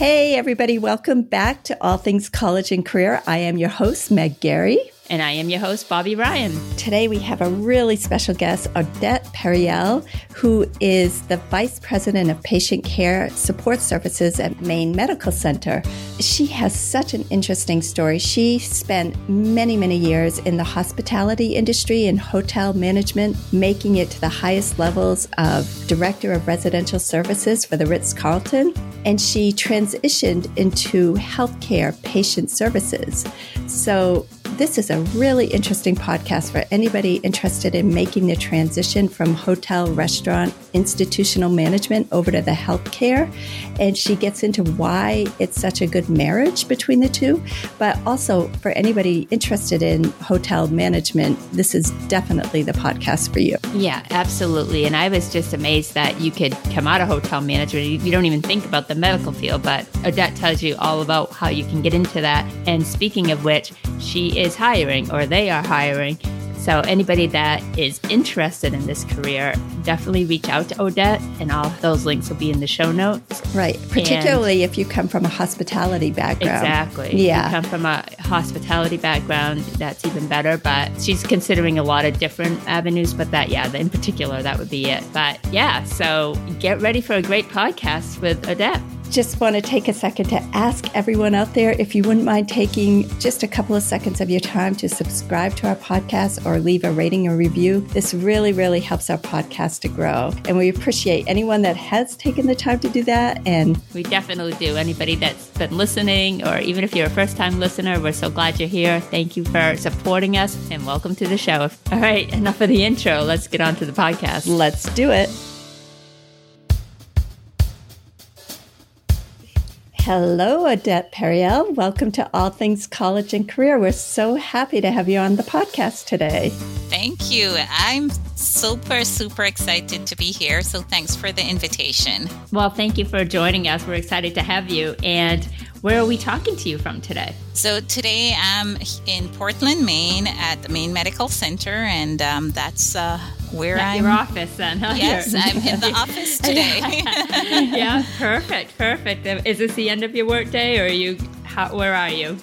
Hey, everybody, welcome back to All Things College and Career. I am your host, Meg Gary. And I am your host, Bobby Ryan. Today we have a really special guest, Odette Periel, who is the Vice President of Patient Care Support Services at Maine Medical Center. She has such an interesting story. She spent many, many years in the hospitality industry and hotel management, making it to the highest levels of Director of Residential Services for the Ritz Carlton. And she transitioned into healthcare patient services. So this is a really interesting podcast for anybody interested in making the transition from hotel, restaurant, institutional management over to the healthcare. And she gets into why it's such a good marriage between the two. But also for anybody interested in hotel management, this is definitely the podcast for you. Yeah, absolutely. And I was just amazed that you could come out of hotel management. You don't even think about the medical field, but Odette tells you all about how you can get into that. And speaking of which, she is hiring or they are hiring. So, anybody that is interested in this career, definitely reach out to Odette, and all those links will be in the show notes. Right. Particularly and if you come from a hospitality background. Exactly. Yeah. If you come from a hospitality background, that's even better. But she's considering a lot of different avenues, but that, yeah, in particular, that would be it. But yeah, so get ready for a great podcast with Odette just want to take a second to ask everyone out there if you wouldn't mind taking just a couple of seconds of your time to subscribe to our podcast or leave a rating or review. This really, really helps our podcast to grow. And we appreciate anyone that has taken the time to do that. And we definitely do. Anybody that's been listening, or even if you're a first time listener, we're so glad you're here. Thank you for supporting us and welcome to the show. All right, enough of the intro. Let's get on to the podcast. Let's do it. Hello, Odette Periel. Welcome to All Things College and Career. We're so happy to have you on the podcast today. Thank you. I'm super, super excited to be here. So thanks for the invitation. Well, thank you for joining us. We're excited to have you. And where are we talking to you from today? So, today I'm in Portland, Maine at the Maine Medical Center, and um, that's uh, where at I'm. your office then, huh? Yes, I'm in the office today. yeah, perfect, perfect. Is this the end of your workday, or are you? How, where are you?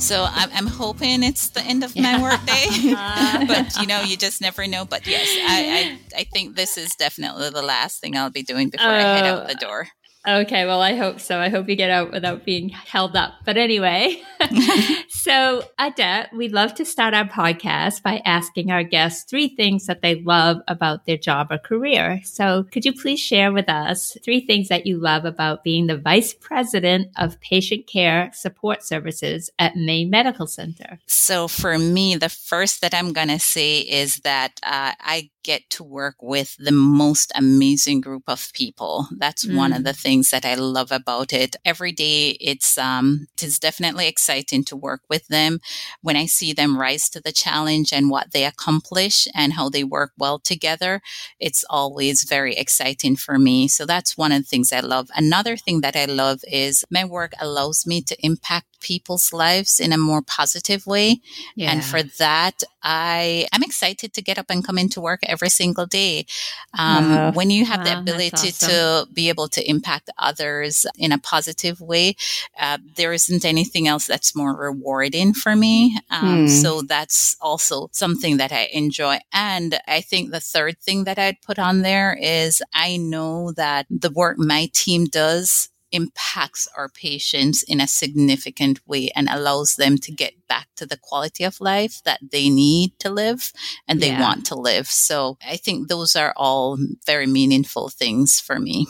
So I'm, I'm, hoping it's the end of my workday, but you know, you just never know. But yes, I, I, I, think this is definitely the last thing I'll be doing before uh, I head out the oh, door. Okay, well, I hope so. I hope you get out without being held up. But anyway, so Odette, we love to start our podcast by asking our guests three things that they love about their job or career. So could you please share with us three things that you love about being the Vice President of Patient Care Support Services at Maine Medical Center? So for me, the first that I'm going to say is that uh, I get to work with the most amazing group of people. That's mm. one of the things things that I love about it. Every day, it's um, it's definitely exciting to work with them. When I see them rise to the challenge and what they accomplish and how they work well together, it's always very exciting for me. So that's one of the things I love. Another thing that I love is my work allows me to impact people's lives in a more positive way. Yeah. And for that, I am excited to get up and come into work every single day. Um, uh, when you have wow, the ability awesome. to be able to impact others in a positive way, uh, there isn't anything else that's more rewarding for me. Um, hmm. So that's also something that I enjoy. And I think the third thing that I'd put on there is I know that the work my team does impacts our patients in a significant way and allows them to get back to the quality of life that they need to live and they yeah. want to live. So I think those are all very meaningful things for me.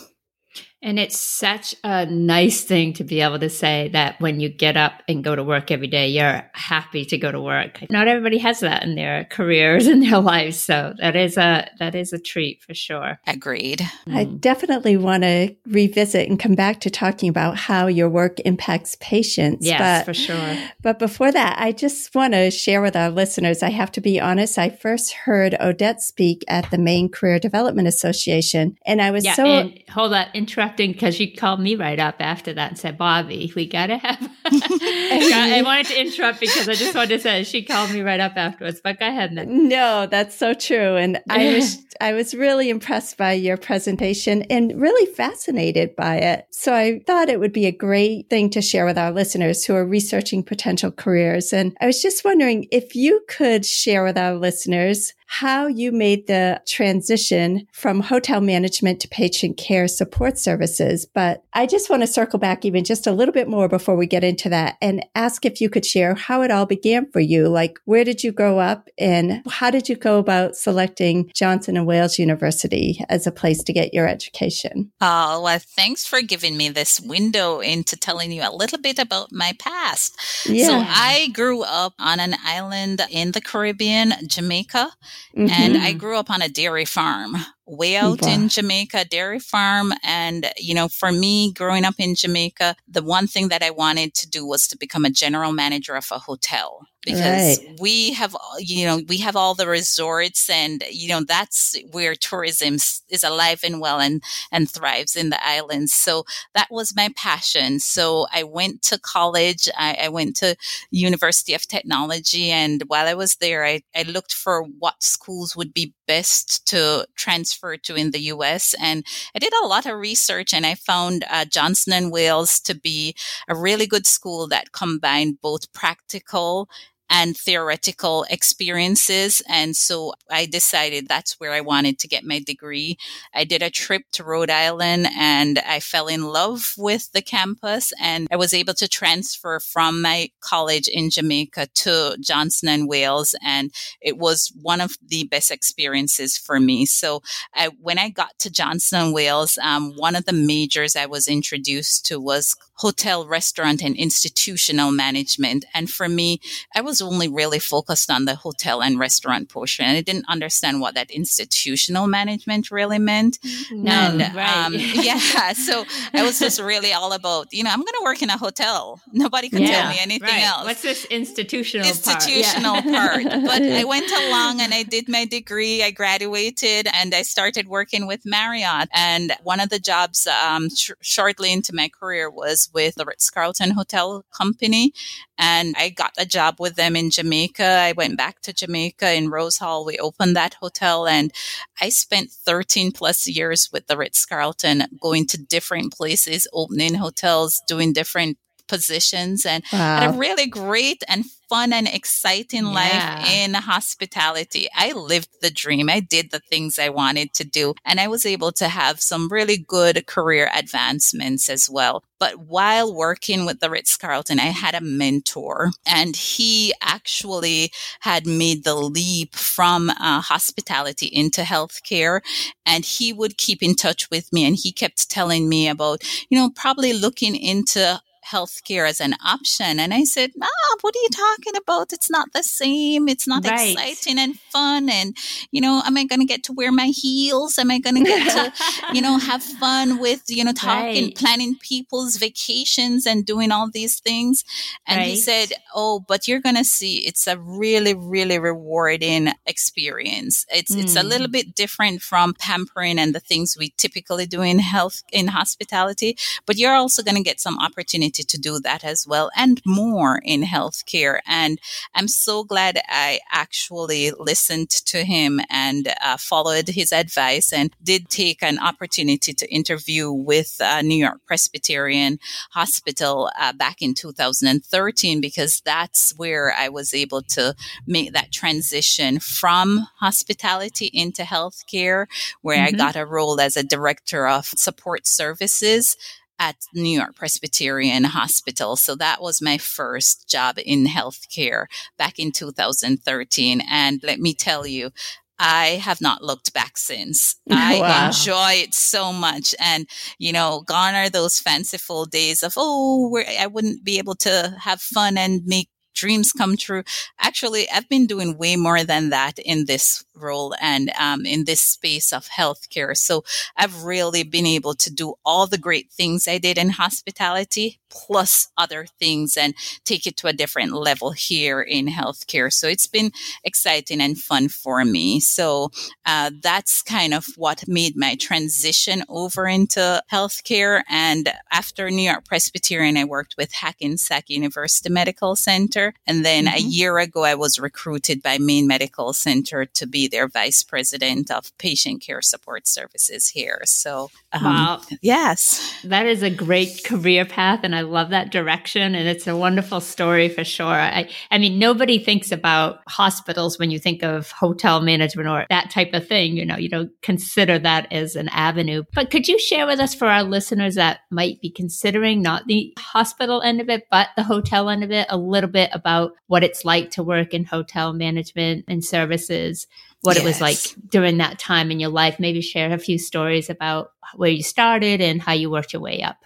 And it's such a nice thing to be able to say that when you get up and go to work every day, you're happy to go to work. Not everybody has that in their careers and their lives. So that is a that is a treat for sure. Agreed. I mm. definitely want to revisit and come back to talking about how your work impacts patients. Yes, but, for sure. But before that, I just want to share with our listeners, I have to be honest, I first heard Odette speak at the Maine Career Development Association and I was yeah, so hold that interrupt because she called me right up after that and said, Bobby, we got to have. I wanted to interrupt because I just wanted to say she called me right up afterwards, but go ahead. Then. No, that's so true. And I was, I was really impressed by your presentation and really fascinated by it. So I thought it would be a great thing to share with our listeners who are researching potential careers. And I was just wondering if you could share with our listeners how you made the transition from hotel management to patient care support services. But I just want to circle back even just a little bit more before we get into that and ask if you could share how it all began for you. Like, where did you grow up and how did you go about selecting Johnson and Wales University as a place to get your education? Oh, well, thanks for giving me this window into telling you a little bit about my past. Yeah. So I grew up on an island in the Caribbean, Jamaica. Mm-hmm. And I grew up on a dairy farm way out wow. in Jamaica, dairy farm. And, you know, for me growing up in Jamaica, the one thing that I wanted to do was to become a general manager of a hotel because right. we have, you know, we have all the resorts and, you know, that's where tourism is alive and well and, and thrives in the islands. So that was my passion. So I went to college. I, I went to University of Technology. And while I was there, I, I looked for what schools would be best to transfer to in the US. And I did a lot of research and I found uh, Johnson and Wales to be a really good school that combined both practical and theoretical experiences. And so I decided that's where I wanted to get my degree. I did a trip to Rhode Island and I fell in love with the campus and I was able to transfer from my college in Jamaica to Johnson and Wales. And it was one of the best experiences for me. So I, when I got to Johnson and Wales, um, one of the majors I was introduced to was hotel, restaurant and institutional management. And for me, I was only really focused on the hotel and restaurant portion. And I didn't understand what that institutional management really meant. No, and, right. um, yeah. So I was just really all about, you know, I'm going to work in a hotel. Nobody can yeah, tell me anything right. else. What's this institutional institutional part? Yeah. part. But I went along and I did my degree. I graduated and I started working with Marriott. And one of the jobs um, sh- shortly into my career was with the Ritz Carlton Hotel Company. And I got a job with them in Jamaica. I went back to Jamaica in Rose Hall. We opened that hotel and I spent 13 plus years with the Ritz Carlton going to different places, opening hotels, doing different positions and wow. had a really great and fun and exciting yeah. life in hospitality. I lived the dream. I did the things I wanted to do and I was able to have some really good career advancements as well. But while working with the Ritz Carlton, I had a mentor and he actually had made the leap from uh, hospitality into healthcare. And he would keep in touch with me and he kept telling me about, you know, probably looking into healthcare as an option. And I said, Ah, what are you talking about? It's not the same. It's not right. exciting and fun. And, you know, am I going to get to wear my heels? Am I going to get to, you know, have fun with, you know, talking, right. planning people's vacations and doing all these things? And right. he said, Oh, but you're going to see it's a really, really rewarding experience. It's, mm. it's a little mm. bit different from pampering and the things we typically do in health, in hospitality, but you're also going to get some opportunity opportunity to do that as well and more in healthcare. And I'm so glad I actually listened to him and uh, followed his advice and did take an opportunity to interview with uh, New York Presbyterian Hospital uh, back in 2013 because that's where I was able to make that transition from hospitality into healthcare, where mm-hmm. I got a role as a director of support services at New York Presbyterian Hospital. So that was my first job in healthcare back in 2013. And let me tell you, I have not looked back since. I wow. enjoy it so much. And, you know, gone are those fanciful days of, oh, I wouldn't be able to have fun and make dreams come true. Actually, I've been doing way more than that in this role and um, in this space of healthcare. So I've really been able to do all the great things I did in hospitality plus other things and take it to a different level here in healthcare. So it's been exciting and fun for me. So uh, that's kind of what made my transition over into healthcare. And after New York Presbyterian, I worked with Hackensack University Medical Center. And then mm-hmm. a year ago, I was recruited by Maine Medical Center to be their vice president of patient care support services here. So, um, wow. Yes. That is a great career path. And I love that direction. And it's a wonderful story for sure. I, I mean, nobody thinks about hospitals when you think of hotel management or that type of thing. You know, you don't consider that as an avenue. But could you share with us for our listeners that might be considering not the hospital end of it, but the hotel end of it, a little bit about what it's like to work in hotel management and services? What yes. it was like during that time in your life. Maybe share a few stories about where you started and how you worked your way up.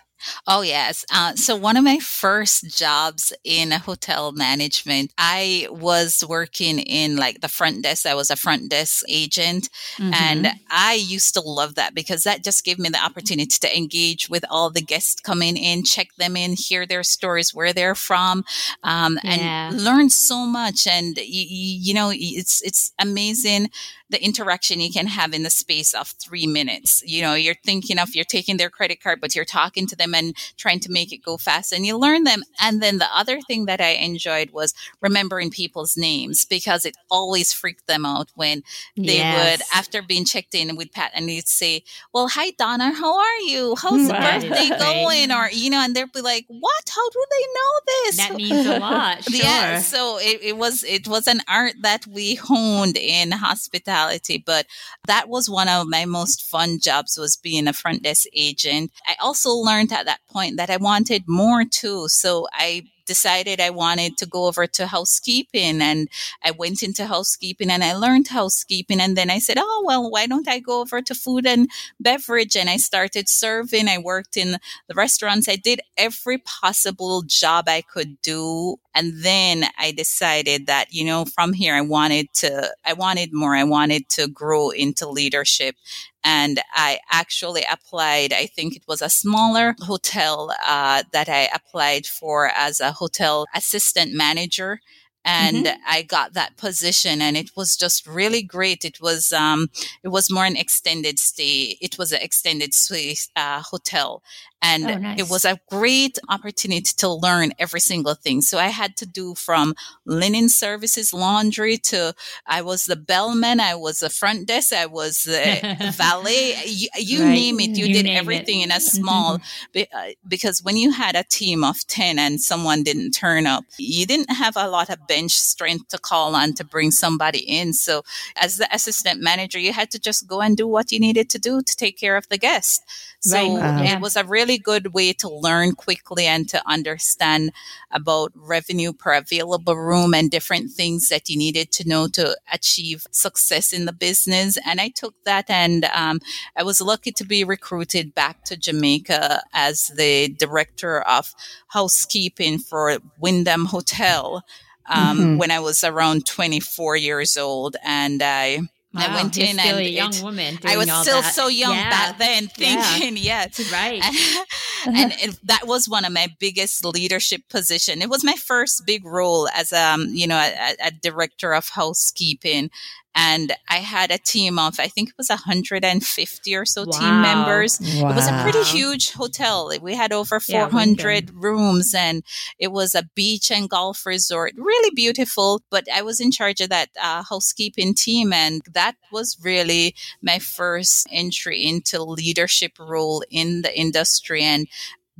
Oh, yes. Uh, so, one of my first jobs in hotel management, I was working in like the front desk. I was a front desk agent. Mm-hmm. And I used to love that because that just gave me the opportunity to engage with all the guests coming in, check them in, hear their stories, where they're from, um, yeah. and learn so much. And, you, you know, it's, it's amazing the interaction you can have in the space of three minutes. You know, you're thinking of you're taking their credit card, but you're talking to them and trying to make it go fast and you learn them. And then the other thing that I enjoyed was remembering people's names because it always freaked them out when they yes. would, after being checked in with Pat and you'd say, well, hi, Donna, how are you? How's the right. birthday going? Or, you know, and they'd be like, what? How do they know this? That means a lot. Sure. Yeah. So it, it was, it was an art that we honed in hospitality but that was one of my most fun jobs was being a front desk agent. I also learned at that point that I wanted more too. So I decided I wanted to go over to housekeeping and I went into housekeeping and I learned housekeeping. And then I said, Oh, well, why don't I go over to food and beverage? And I started serving. I worked in the restaurants. I did every possible job I could do. And then I decided that, you know, from here, I wanted to, I wanted more. I wanted to grow into leadership and I actually applied. I think it was a smaller hotel uh, that I applied for as a hotel assistant manager and mm-hmm. I got that position and it was just really great. It was, um, it was more an extended stay. It was an extended stay, uh, hotel and oh, nice. it was a great opportunity to learn every single thing. So I had to do from linen services, laundry to I was the bellman, I was the front desk, I was the valet. You, you right. name it. You, you did everything it. in a small uh, because when you had a team of 10 and someone didn't turn up, you didn't have a lot of bench strength to call on to bring somebody in. So as the assistant manager, you had to just go and do what you needed to do to take care of the guest. So right. it was a really good way to learn quickly and to understand about revenue per available room and different things that you needed to know to achieve success in the business. And I took that and um, I was lucky to be recruited back to Jamaica as the director of housekeeping for Wyndham Hotel. Um, mm-hmm. when I was around 24 years old and I Wow, I went in and a young it, woman. I was still that. so young yeah. back then, thinking, yeah, yes, right. and it, that was one of my biggest leadership position. It was my first big role as um, you know, a, a director of housekeeping, and I had a team of, I think it was 150 or so wow. team members. Wow. It was a pretty huge hotel. We had over 400 yeah, rooms and it was a beach and golf resort. Really beautiful. But I was in charge of that uh, housekeeping team. And that was really my first entry into leadership role in the industry. And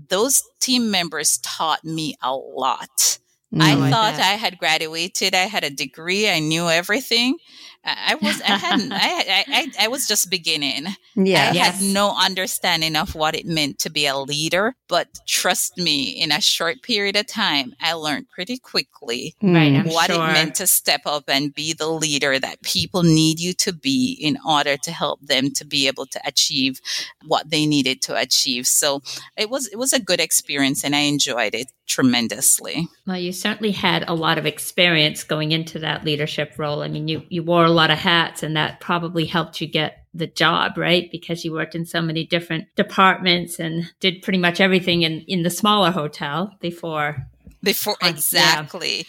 those team members taught me a lot. No, I, I thought I had graduated. I had a degree. I knew everything. I was I hadn't I, I I was just beginning. Yeah. I yes. had no understanding of what it meant to be a leader, but trust me, in a short period of time, I learned pretty quickly hmm. right, what sure. it meant to step up and be the leader that people need you to be in order to help them to be able to achieve what they needed to achieve. So it was it was a good experience and I enjoyed it tremendously. Well, you certainly had a lot of experience going into that leadership role. I mean, you you wore lot of hats and that probably helped you get the job, right? Because you worked in so many different departments and did pretty much everything in, in the smaller hotel before. Before, exactly. Yeah.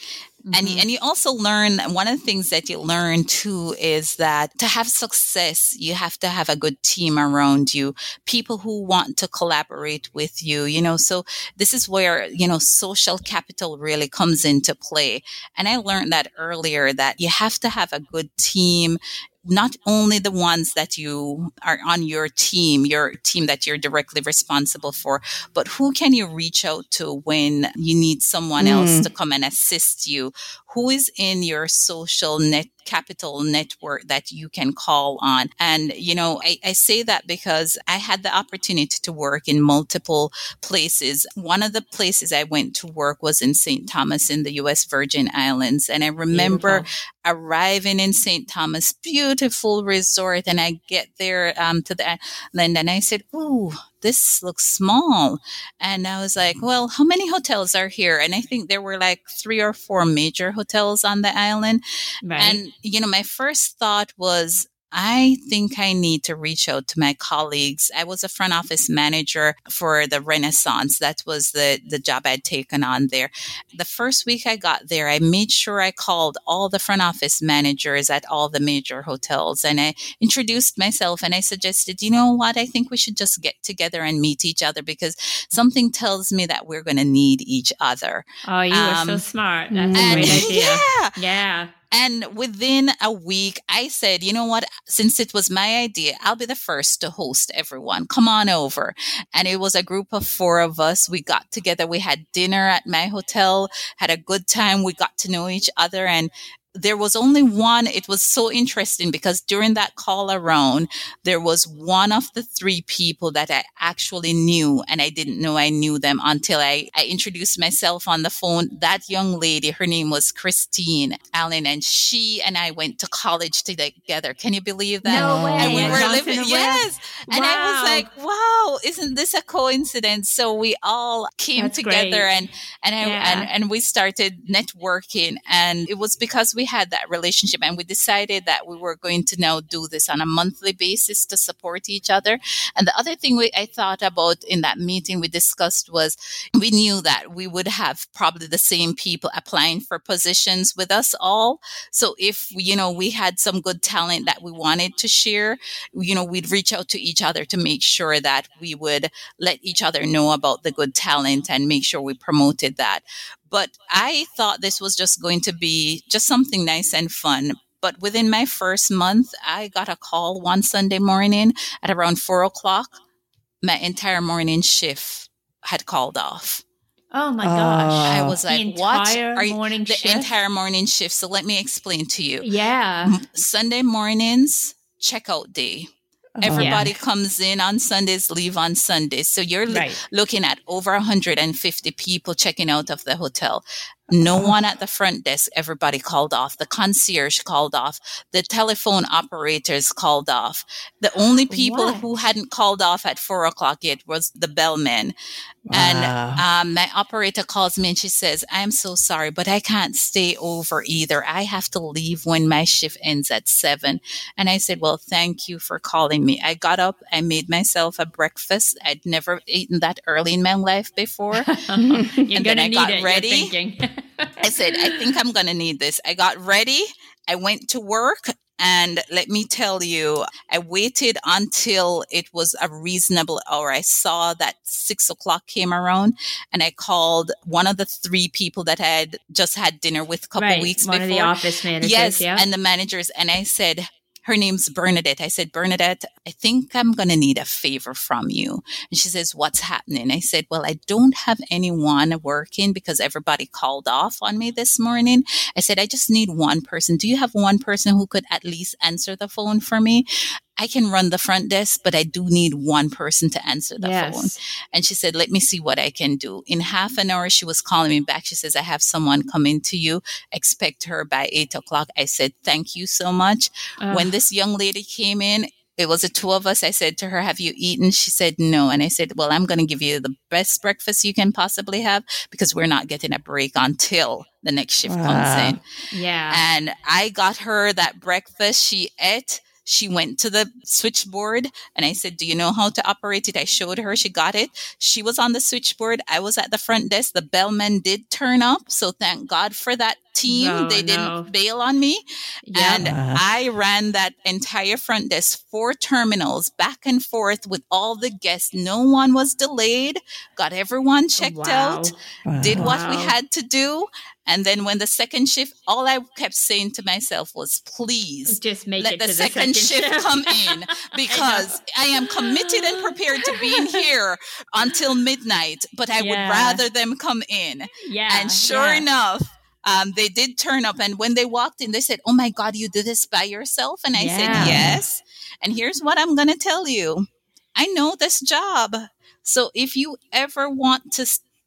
Mm-hmm. And, and you also learn one of the things that you learn too is that to have success, you have to have a good team around you, people who want to collaborate with you, you know. So this is where, you know, social capital really comes into play. And I learned that earlier that you have to have a good team not only the ones that you are on your team, your team that you're directly responsible for, but who can you reach out to when you need someone mm. else to come and assist you? Who is in your social net capital network that you can call on. And, you know, I, I, say that because I had the opportunity to work in multiple places. One of the places I went to work was in St. Thomas in the U.S. Virgin Islands. And I remember Beautiful. arriving in St. Thomas, beautiful resort. And I get there um, to the island and I said, Ooh, this looks small. And I was like, mm-hmm. well, how many hotels are here? And I think there were like three or four major hotels on the island. Right. And, you know, my first thought was, I think I need to reach out to my colleagues. I was a front office manager for the Renaissance. That was the, the job I'd taken on there. The first week I got there, I made sure I called all the front office managers at all the major hotels and I introduced myself and I suggested, you know what? I think we should just get together and meet each other because something tells me that we're going to need each other. Oh, you um, were so smart. That's a great idea. Yeah. Yeah. And within a week, I said, you know what? Since it was my idea, I'll be the first to host everyone. Come on over. And it was a group of four of us. We got together. We had dinner at my hotel, had a good time. We got to know each other and there was only one. It was so interesting because during that call around, there was one of the three people that I actually knew and I didn't know I knew them until I, I introduced myself on the phone. That young lady, her name was Christine Allen and she and I went to college together. Can you believe that? No way. And we were living, yes. Wow. And I was like, wow, isn't this a coincidence? So we all came That's together great. and, and, I, yeah. and, and we started networking and it was because we we had that relationship and we decided that we were going to now do this on a monthly basis to support each other. And the other thing we, I thought about in that meeting we discussed was we knew that we would have probably the same people applying for positions with us all. So if, you know, we had some good talent that we wanted to share, you know, we'd reach out to each other to make sure that we would let each other know about the good talent and make sure we promoted that. But I thought this was just going to be just something nice and fun. But within my first month, I got a call one Sunday morning at around four o'clock. My entire morning shift had called off. Oh my gosh. I was like, what? Are you, morning the shift? entire morning shift. So let me explain to you. Yeah. Sunday mornings, checkout day. Uh-huh. Everybody yeah. comes in on Sundays, leave on Sundays. So you're right. looking at over 150 people checking out of the hotel. No uh-huh. one at the front desk. Everybody called off. The concierge called off. The telephone operators called off. The only people what? who hadn't called off at four o'clock yet was the bellman. Wow. And um, my operator calls me and she says, I'm so sorry, but I can't stay over either. I have to leave when my shift ends at seven. And I said, Well, thank you for calling me. I got up, I made myself a breakfast. I'd never eaten that early in my life before. and then I got it, ready. I said, I think I'm going to need this. I got ready. I went to work. And let me tell you, I waited until it was a reasonable hour. I saw that six o'clock came around and I called one of the three people that I had just had dinner with a couple right, weeks one before. One of the office managers. Yes. Yeah. And the managers. And I said, her name's Bernadette. I said, Bernadette, I think I'm going to need a favor from you. And she says, what's happening? I said, well, I don't have anyone working because everybody called off on me this morning. I said, I just need one person. Do you have one person who could at least answer the phone for me? I can run the front desk, but I do need one person to answer the yes. phone. And she said, let me see what I can do. In half an hour, she was calling me back. She says, I have someone coming to you. Expect her by eight o'clock. I said, thank you so much. Uh. When this young lady came in, it was the two of us. I said to her, Have you eaten? She said, No. And I said, Well, I'm going to give you the best breakfast you can possibly have because we're not getting a break until the next shift wow. comes in. Yeah. And I got her that breakfast. She ate she went to the switchboard and I said, Do you know how to operate it? I showed her. She got it. She was on the switchboard. I was at the front desk. The bellman did turn up. So thank God for that team. No, they didn't bail on me. Yeah. And I ran that entire front desk, four terminals back and forth with all the guests. No one was delayed, got everyone checked wow. out, wow. did what we had to do. And then when the second shift, all I kept saying to myself was, please just make let the, the, second, second, shift come in because I, I, am committed and prepared to being here until midnight, but I yeah. would rather them come in. Yeah. And sure yeah. enough, um, they did turn up. And when they walked in, they said, Oh my God, you did this by yourself? And I yeah. said, Yes. And here's what I'm going to tell you I know this job. So if you ever want to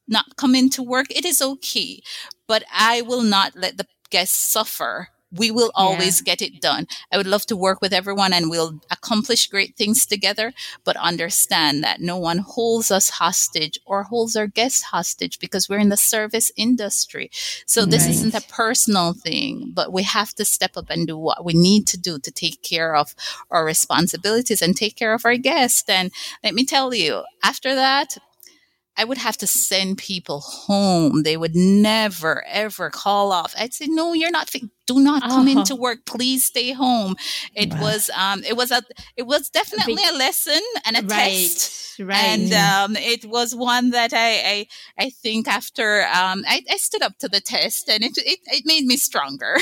not come into work, it is okay. But I will not let the guests suffer we will always yeah. get it done. I would love to work with everyone and we'll accomplish great things together, but understand that no one holds us hostage or holds our guests hostage because we're in the service industry. So this right. isn't a personal thing, but we have to step up and do what we need to do to take care of our responsibilities and take care of our guests. And let me tell you, after that, I would have to send people home. They would never, ever call off. I'd say, no, you're not, do not come uh-huh. into work. Please stay home. It wow. was, um, it was a, it was definitely a lesson and a right. test. Right. And, um, it was one that I, I, I think after, um, I, I stood up to the test and it, it, it made me stronger.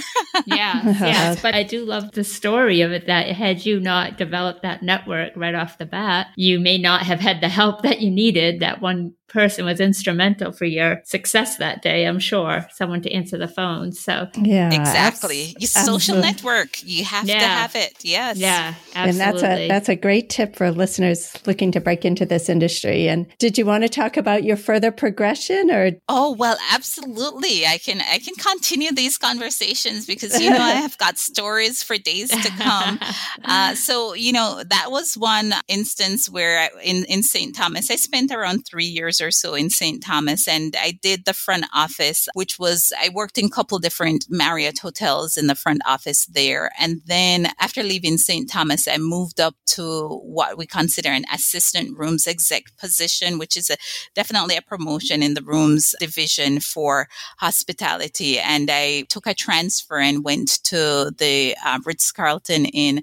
yeah. Yes. But I do love the story of it that had you not developed that network right off the bat, you may not have had the help that you needed. That one person was instrumental for your success that day, I'm sure. Someone to answer the phone. So, yeah. Exactly exactly. Your social network. You have yeah. to have it. Yes. Yeah. Absolutely. And that's a that's a great tip for listeners looking to break into this industry. And did you want to talk about your further progression or Oh, well, absolutely. I can I can continue these conversations because you know I have got stories for days to come. uh, so, you know, that was one instance where I, in in St. Thomas, I spent around 3 years or so in St. Thomas and I did the front office, which was I worked in a couple different Marriott hotels hotels in the front office there. And then after leaving St. Thomas, I moved up to what we consider an assistant rooms exec position, which is a, definitely a promotion in the rooms division for hospitality. And I took a transfer and went to the uh, Ritz Carlton in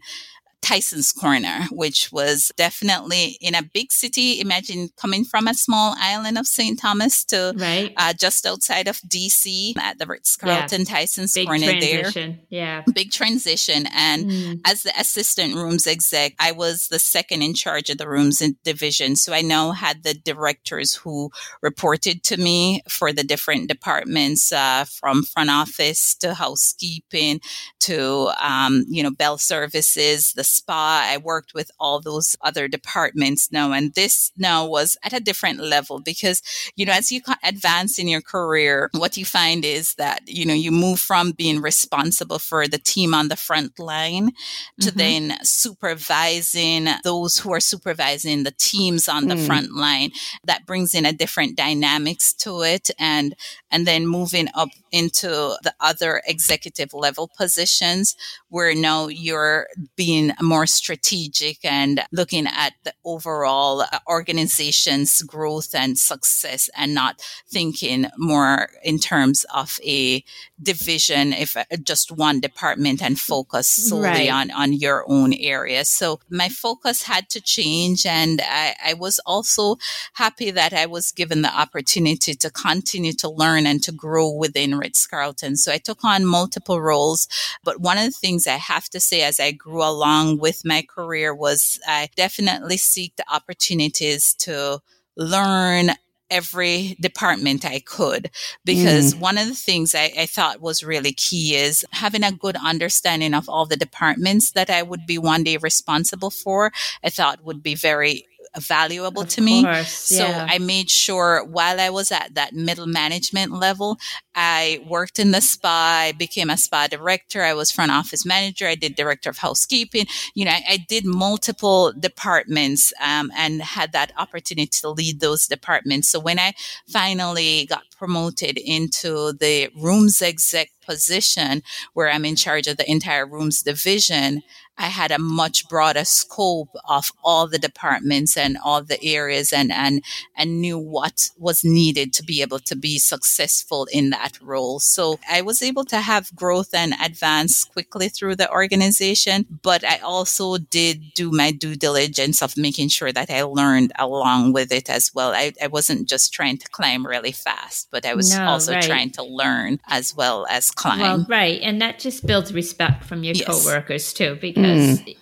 Tyson's Corner, which was definitely in a big city. Imagine coming from a small island of St. Thomas to right. uh, just outside of DC at the Ritz Carlton yeah. Tyson's big Corner transition. there. Yeah. Big transition. And mm. as the assistant rooms exec, I was the second in charge of the rooms division. So I now had the directors who reported to me for the different departments, uh, from front office to housekeeping to, um, you know, bell services, the spa. I worked with all those other departments now. And this now was at a different level because, you know, as you advance in your career, what you find is that, you know, you move from being responsible for the team on the front line to mm-hmm. then supervising those who are supervising the teams on the mm. front line. That brings in a different dynamics to it. And, and then moving up into the other executive level positions where now you're being more strategic and looking at the overall uh, organization's growth and success and not thinking more in terms of a division, if uh, just one department and focus solely right. on, on your own area. So my focus had to change. And I, I was also happy that I was given the opportunity to continue to learn and to grow within Ritz Carlton. So I took on multiple roles. But one of the things I have to say as I grew along with my career was I definitely seek the opportunities to learn every department I could because mm. one of the things I, I, thought was really key is having a good understanding of all the departments that I would be one day responsible for. I thought would be very valuable of to me. Course, so yeah. I made sure while I was at that middle management level, I worked in the spa. I became a spa director. I was front office manager. I did director of housekeeping. You know, I, I did multiple departments um, and had that opportunity to lead those departments. So when I finally got promoted into the rooms exec position where I'm in charge of the entire rooms division, I had a much broader scope of all the departments and all the areas and, and, and knew what was needed to be able to be successful in that role. So I was able to have growth and advance quickly through the organization, but I also did do my due diligence of making sure that I learned along with it as well. I, I wasn't just trying to climb really fast, but I was No, also right. trying to learn as well as climb. Well, right. And that just builds respect from your Yes. coworkers too, because,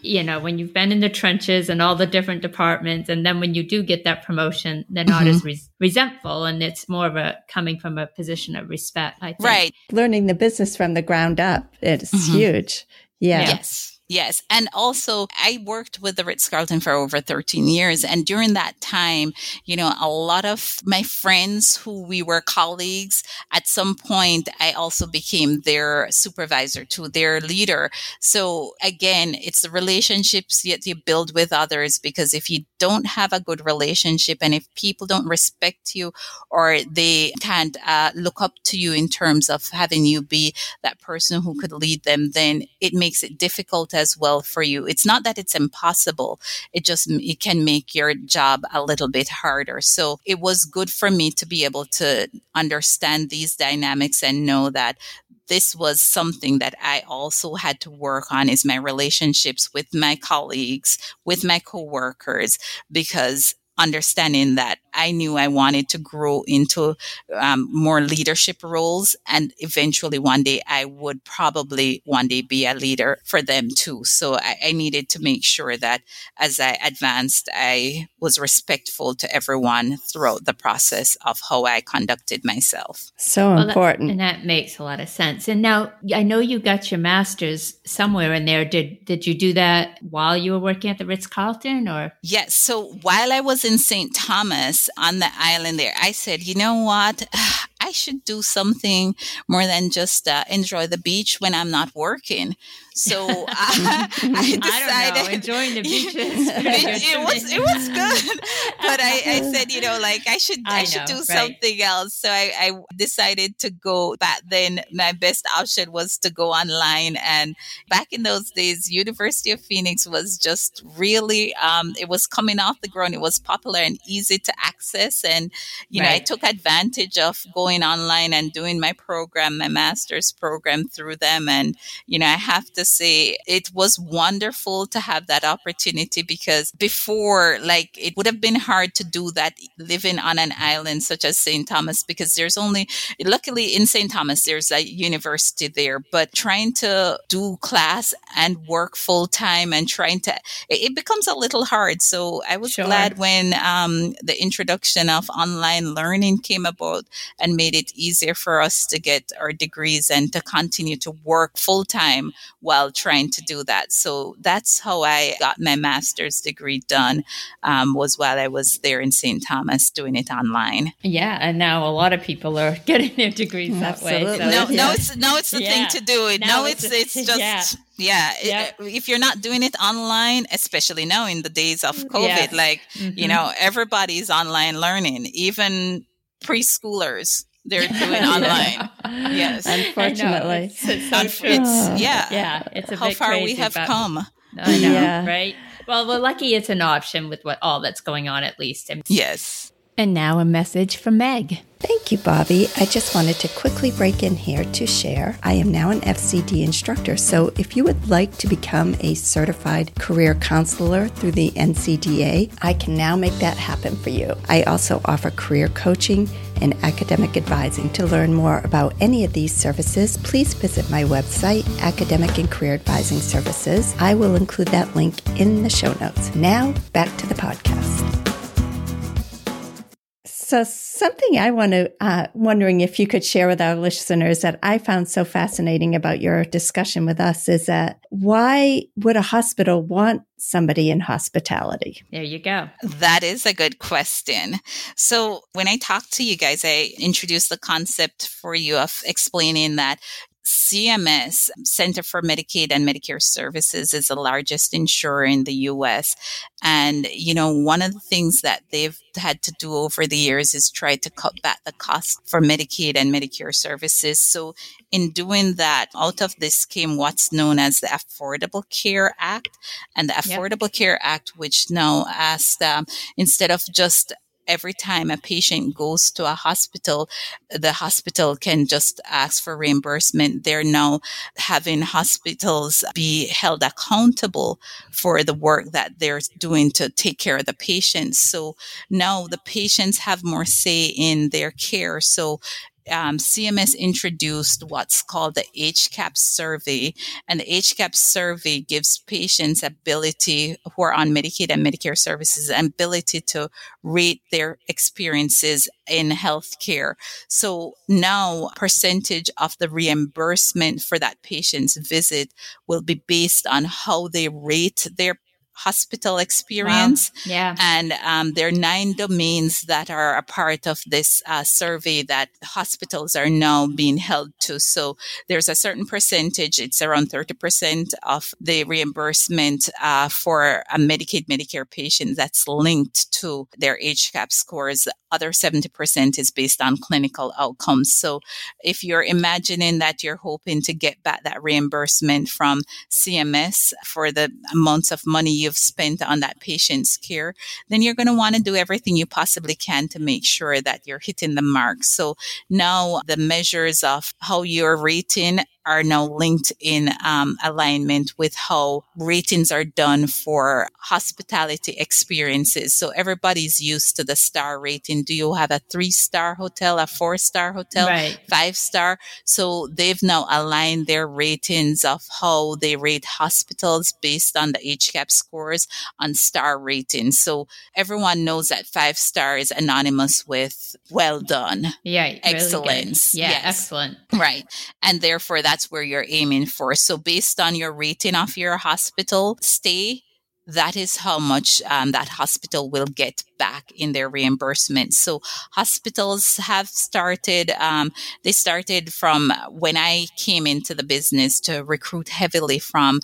you know, when you've been in the trenches and all the different departments, and then when you do get that promotion, they're not Mm-hmm. as res- resentful and it's more of a coming from a position of respect, I think. right. Learning the business from the ground up. It's Mhm. huge. Yeah. Yes. Yes. And also I worked with the Ritz Carlton for over 13 years. And during that time, you know, a lot of my friends who we were colleagues, at some point, I also became their supervisor to their leader. So again, it's the relationships that you build with others because if you don't have a good relationship and if people don't respect you or they can't uh, look up to you in terms of having you be that person who could lead them, then it makes it difficult as well for you. It's not that it's impossible. It just, it can make your job a little bit harder. So it was good for me to be able to understand these dynamics and know that this was something that I also had to work on is my relationships with my colleagues, with my coworkers, because understanding that I knew I wanted to grow into um, more leadership roles. And eventually one day I would probably one day be a leader for them too. So I, I needed to make sure that as I advanced, I was respectful to everyone throughout the process of how I conducted myself. So Well, that- important. and that makes a lot of sense. And now I know you got your master's somewhere in there. Did did you do that while you were working at the Ritz Carlton or Yes. So while I was in St. Thomas on the island there, I said, you know what? I should do something more than just uh, enjoy the beach when I'm not working. So I, I decided. enjoying the beaches. it, it was it was good, but I, I said you know like I should I, I should know, do right. something else. So I, I decided to go back then. My best option was to go online, and back in those days, University of Phoenix was just really um, it was coming off the ground. It was popular and easy to access, and you know I took advantage of going online and doing my program, my master's program through them, and you know I have to say it was wonderful to have that opportunity because before like it would have been hard to do that living on an island such as St. Thomas because there's only luckily in St. Thomas there's a university there but trying to do class and work full time and trying to it, becomes a little hard so I was Sure. glad when um, the introduction of online learning came about and made it easier for us to get our degrees and to continue to work full time while trying to do that. So that's how I got my master's degree done. Um, was while I was there in St. Thomas doing it online. Yeah, and now a lot of people are getting their degrees that way. So No, it's- no, it's no, it's the Yeah. thing to do. It Now no, it's it's a- it's just yeah. yeah. it- Yep. if you're not doing it online, especially now in the days of COVID, Yes. like you Mhm. know, everybody's online learning, even preschoolers. They're doing Yeah. online. Yes. Unfortunately. It's, it's so true. it's yeah. yeah, it's a How bit far we have but- come. I know, Yeah. right? Well, we're lucky it's an option with what all that's going on, at least. And, Yes. And now a message from Meg. Thank you, Bobby. I just wanted to quickly break in here to share. I am now an FCD instructor, so if you would like to become a certified career counselor through the NCDA, I can now make that happen for you. I also offer career coaching and academic advising. To learn more about any of these services, please visit my website, Academic and Career Advising Services. I will include that link in the show notes. Now, back to the podcast. So something I want to uh, wondering if you could share with our listeners that I found so fascinating about your discussion with us is that why would a hospital want somebody in hospitality? There you go. That is a good question. So when I talk to you guys, I introduced the concept for you of explaining that CMS, Center for Medicaid and Medicare Services, is the largest insurer in the US. And, you know, one of the things that they've had to do over the years is try to cut back the cost for Medicaid and Medicare services. So in doing that, out of this came what's known as the Affordable Care Act and the Affordable yep. Care Act, which now asked, um, instead of just every time a patient goes to a hospital, the hospital can just ask for reimbursement. They're now having hospitals be held accountable for the work that they're doing to take care of the patients. So now the patients have more say in their care. So um, CMS introduced what's called the HCAHPS survey, and the HCAHPS survey gives patients ability who are on Medicaid and Medicare services ability to rate their experiences in healthcare. So now percentage of the reimbursement for that patient's visit will be based on how they rate their hospital experience. Wow. Yeah. And um, there are nine domains that are a part of this uh, survey that hospitals are now being held to. So there's a certain percentage, it's around 30% of the reimbursement uh, for a Medicaid, Medicare patient that's linked to their HCAHPS scores. The other 70% is based on clinical outcomes. So if you're imagining that you're hoping to get back that reimbursement from CMS for the amounts of money you you've spent on that patient's care, then you're going to want to do everything you possibly can to make sure that you're hitting the mark. So now the measures of how you're rating are now linked in um, alignment with how ratings are done for hospitality experiences. So everybody's used to the star rating. Do you have a three star hotel, a four star hotel, right. five star? So they've now aligned their ratings of how they rate hospitals based on the HCAHPS scores on star ratings. So everyone knows that five star is anonymous with well done. Yeah. Excellence. Really yeah. Yes. Excellent. Right. And therefore that's that's where you're aiming for. So based on your rating of your hospital stay, that is how much um, that hospital will get back in their reimbursement. So hospitals have started, um, they started from when I came into the business to recruit heavily from,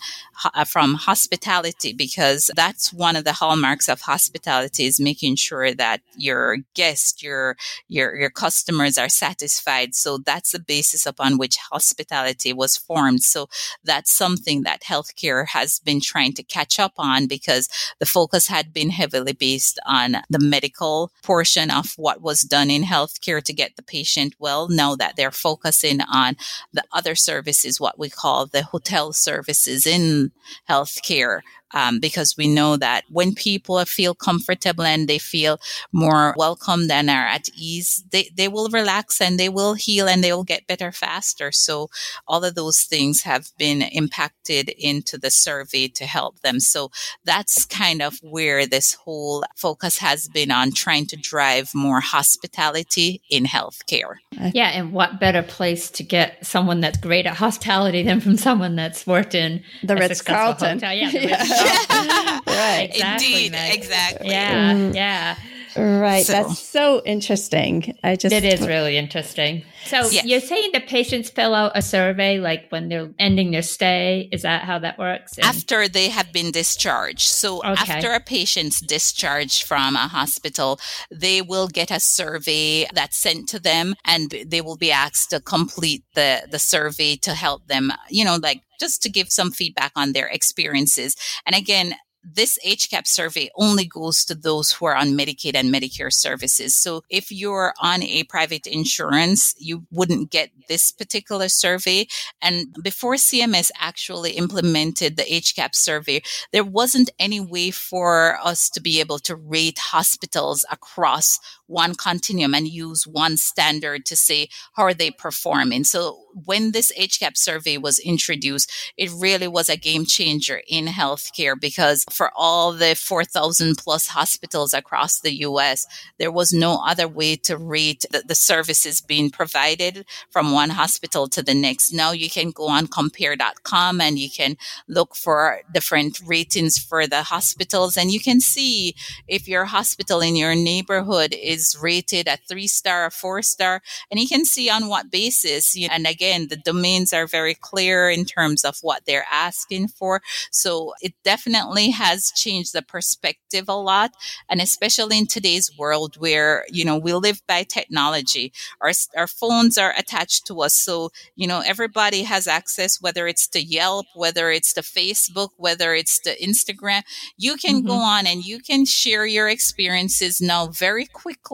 uh, from hospitality because that's one of the hallmarks of hospitality is making sure that your guests, your, your, your customers are satisfied. So that's the basis upon which hospitality was formed. So that's something that healthcare has been trying to catch up on because the focus had been heavily based on the medical portion of what was done in healthcare to get the patient well. Now that they're focusing on the other services, what we call the hotel services in healthcare um, because we know that when people feel comfortable and they feel more welcomed and are at ease, they, they will relax and they will heal and they will get better faster. So all of those things have been impacted into the survey to help them. So that's kind of where this whole focus has been on trying to drive more hospitality in healthcare. Yeah. And what better place to get someone that's great at hospitality than from someone that's worked in the Ritz Carlton? Yeah. yeah. right. Exactly, Indeed. Meg. Exactly. Yeah. Mm. Yeah. Right. So, That's so interesting. I just It is really interesting. So yes. you're saying the patients fill out a survey like when they're ending their stay. Is that how that works? And- after they have been discharged. So okay. after a patient's discharged from a hospital, they will get a survey that's sent to them and they will be asked to complete the, the survey to help them, you know, like just to give some feedback on their experiences. And again, this HCAHPS survey only goes to those who are on Medicaid and Medicare services. So if you're on a private insurance, you wouldn't get this particular survey. And before CMS actually implemented the HCAHPS survey, there wasn't any way for us to be able to rate hospitals across one continuum and use one standard to say how are they performing. So when this HCAHPS survey was introduced, it really was a game changer in healthcare because for all the 4,000 plus hospitals across the US, there was no other way to rate the, the services being provided from one hospital to the next. Now you can go on compare.com and you can look for different ratings for the hospitals and you can see if your hospital in your neighborhood is rated a three star or four star and you can see on what basis. And again, the domains are very clear in terms of what they're asking for. So it definitely has changed the perspective a lot. And especially in today's world where, you know, we live by technology, our, our phones are attached to us. So, you know, everybody has access, whether it's to Yelp, whether it's to Facebook, whether it's to Instagram, you can mm-hmm. go on and you can share your experiences now very quickly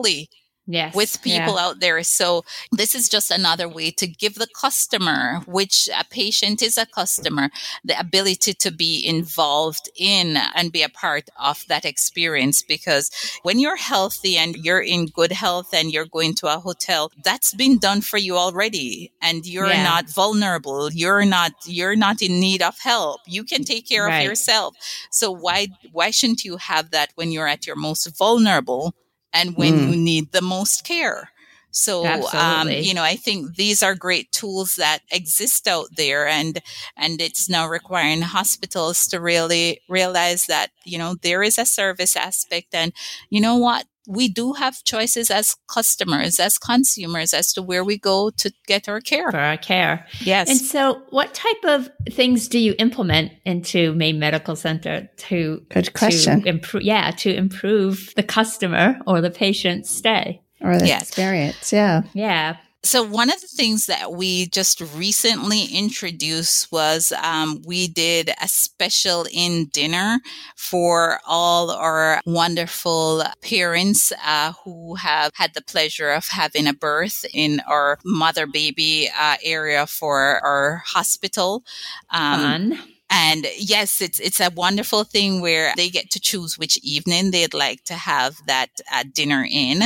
yes, with people yeah. out there. So this is just another way to give the customer, which a patient is a customer, the ability to be involved in and be a part of that experience. Because when you're healthy and you're in good health and you're going to a hotel, that's been done for you already. And you're yeah. not vulnerable. You're not, you're not in need of help. You can take care right. of yourself. So why, why shouldn't you have that when you're at your most vulnerable? And when mm. you need the most care. So, um, you know, I think these are great tools that exist out there and, and it's now requiring hospitals to really realize that, you know, there is a service aspect and you know what? we do have choices as customers, as consumers, as to where we go to get our care. For our care. Yes. And so, what type of things do you implement into Maine Medical Center to, Good question. To improve, yeah, to improve the customer or the patient's stay? Or the yes. experience. Yeah. Yeah. So one of the things that we just recently introduced was um, we did a special in dinner for all our wonderful parents uh, who have had the pleasure of having a birth in our mother baby uh, area for our hospital. Um, Fun. And yes, it's it's a wonderful thing where they get to choose which evening they'd like to have that uh, dinner in,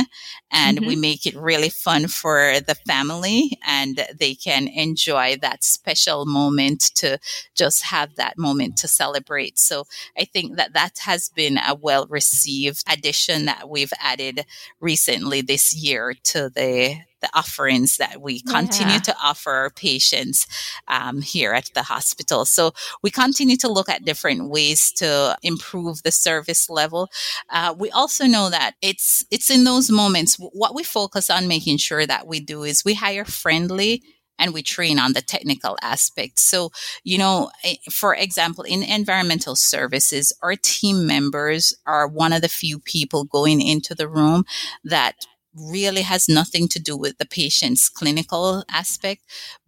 and mm-hmm. we make it really fun for the family, and they can enjoy that special moment to just have that moment to celebrate. So I think that that has been a well received addition that we've added recently this year to the the offerings that we continue yeah. to offer our patients um, here at the hospital. So we continue to look at different ways to improve the service level. Uh, we also know that it's it's in those moments what we focus on making sure that we do is we hire friendly and we train on the technical aspect. So, you know, eh, for example, in environmental services, our team members are one of the few people going into the room that really has nothing to do with the patient's clinical aspect,